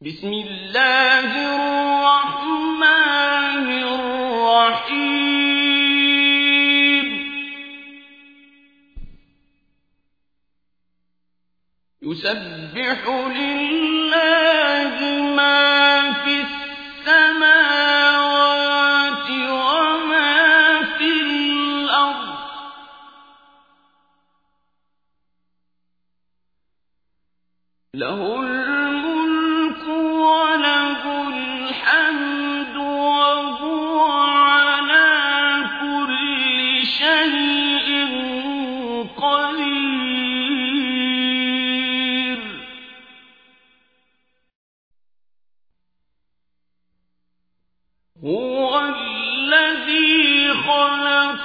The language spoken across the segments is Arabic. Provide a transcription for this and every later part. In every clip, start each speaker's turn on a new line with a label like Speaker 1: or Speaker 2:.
Speaker 1: بسم الله الرحمن الرحيم. يسبح لله ما في السماوات وما في الأرض. له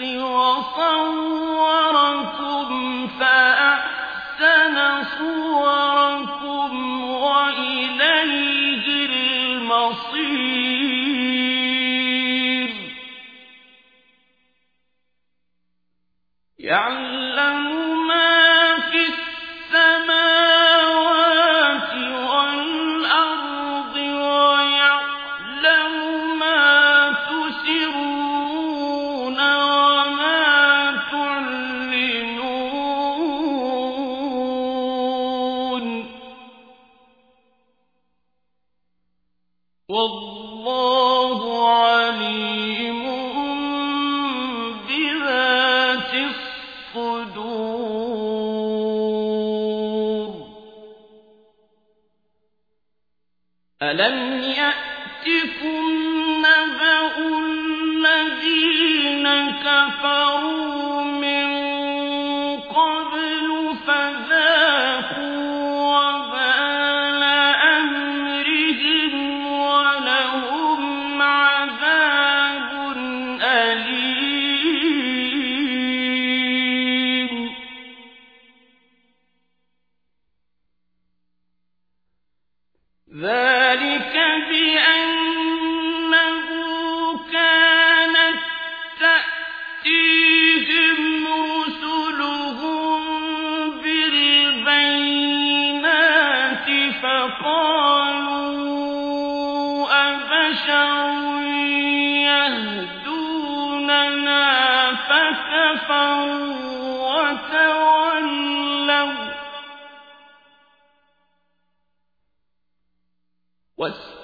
Speaker 1: وصوركم فأحسن صوركم وإليه المصير. يعني الصدور ألم يأتكم نبأ الذين كفروا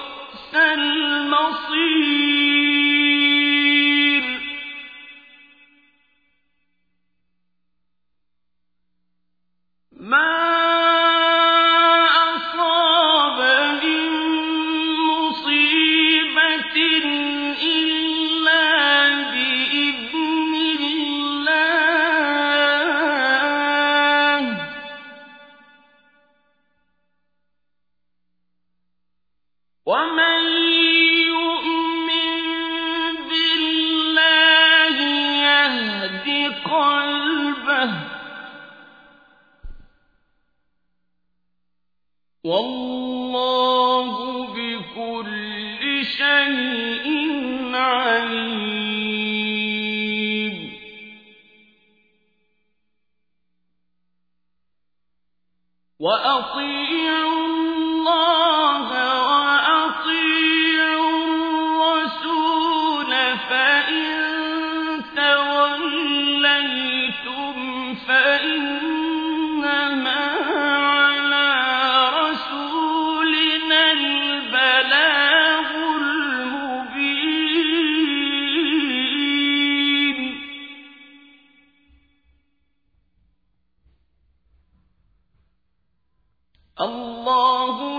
Speaker 1: وبئس المصير. الله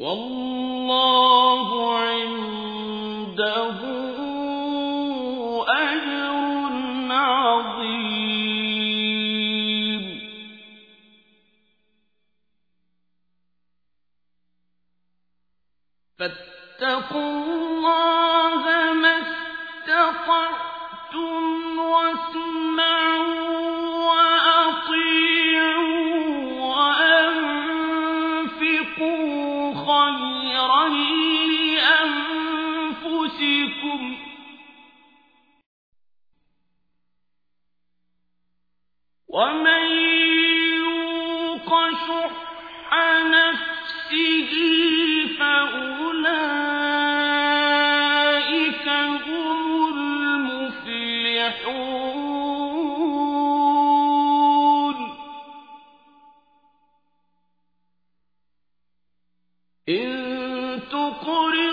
Speaker 1: والله عنده أجر عظيم. فاتقوا الله ما استطعتم واسمعوا ومن يوق شح نفسه فأولئك هم المفلحون. إن تقرضوا